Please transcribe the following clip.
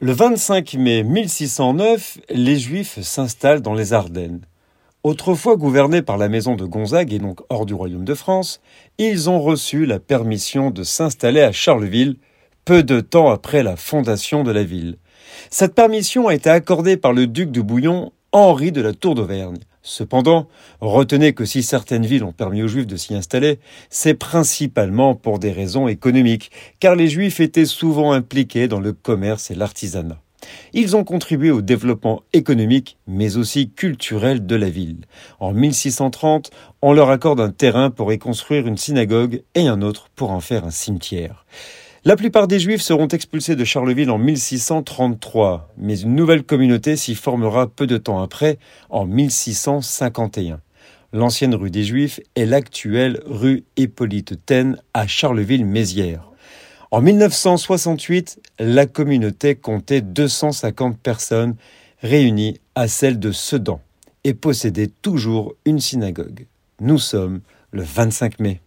Le 25 mai 1609, les Juifs s'installent dans les Ardennes. Autrefois gouvernés par la maison de Gonzague et donc hors du royaume de France, ils ont reçu la permission de s'installer à Charleville peu de temps après la fondation de la ville. Cette permission a été accordée par le duc de Bouillon, Henri de la Tour d'Auvergne. Cependant, retenez que si certaines villes ont permis aux Juifs de s'y installer, c'est principalement pour des raisons économiques, car les Juifs étaient souvent impliqués dans le commerce et l'artisanat. Ils ont contribué au développement économique, mais aussi culturel de la ville. En 1630, on leur accorde un terrain pour y construire une synagogue et un autre pour en faire un cimetière. La plupart des Juifs seront expulsés de Charleville en 1633, mais une nouvelle communauté s'y formera peu de temps après, en 1651. L'ancienne rue des Juifs est l'actuelle rue Hippolyte Taine à Charleville-Mézières. En 1968, la communauté comptait 250 personnes réunies à celle de Sedan et possédait toujours une synagogue. Nous sommes le 25 mai.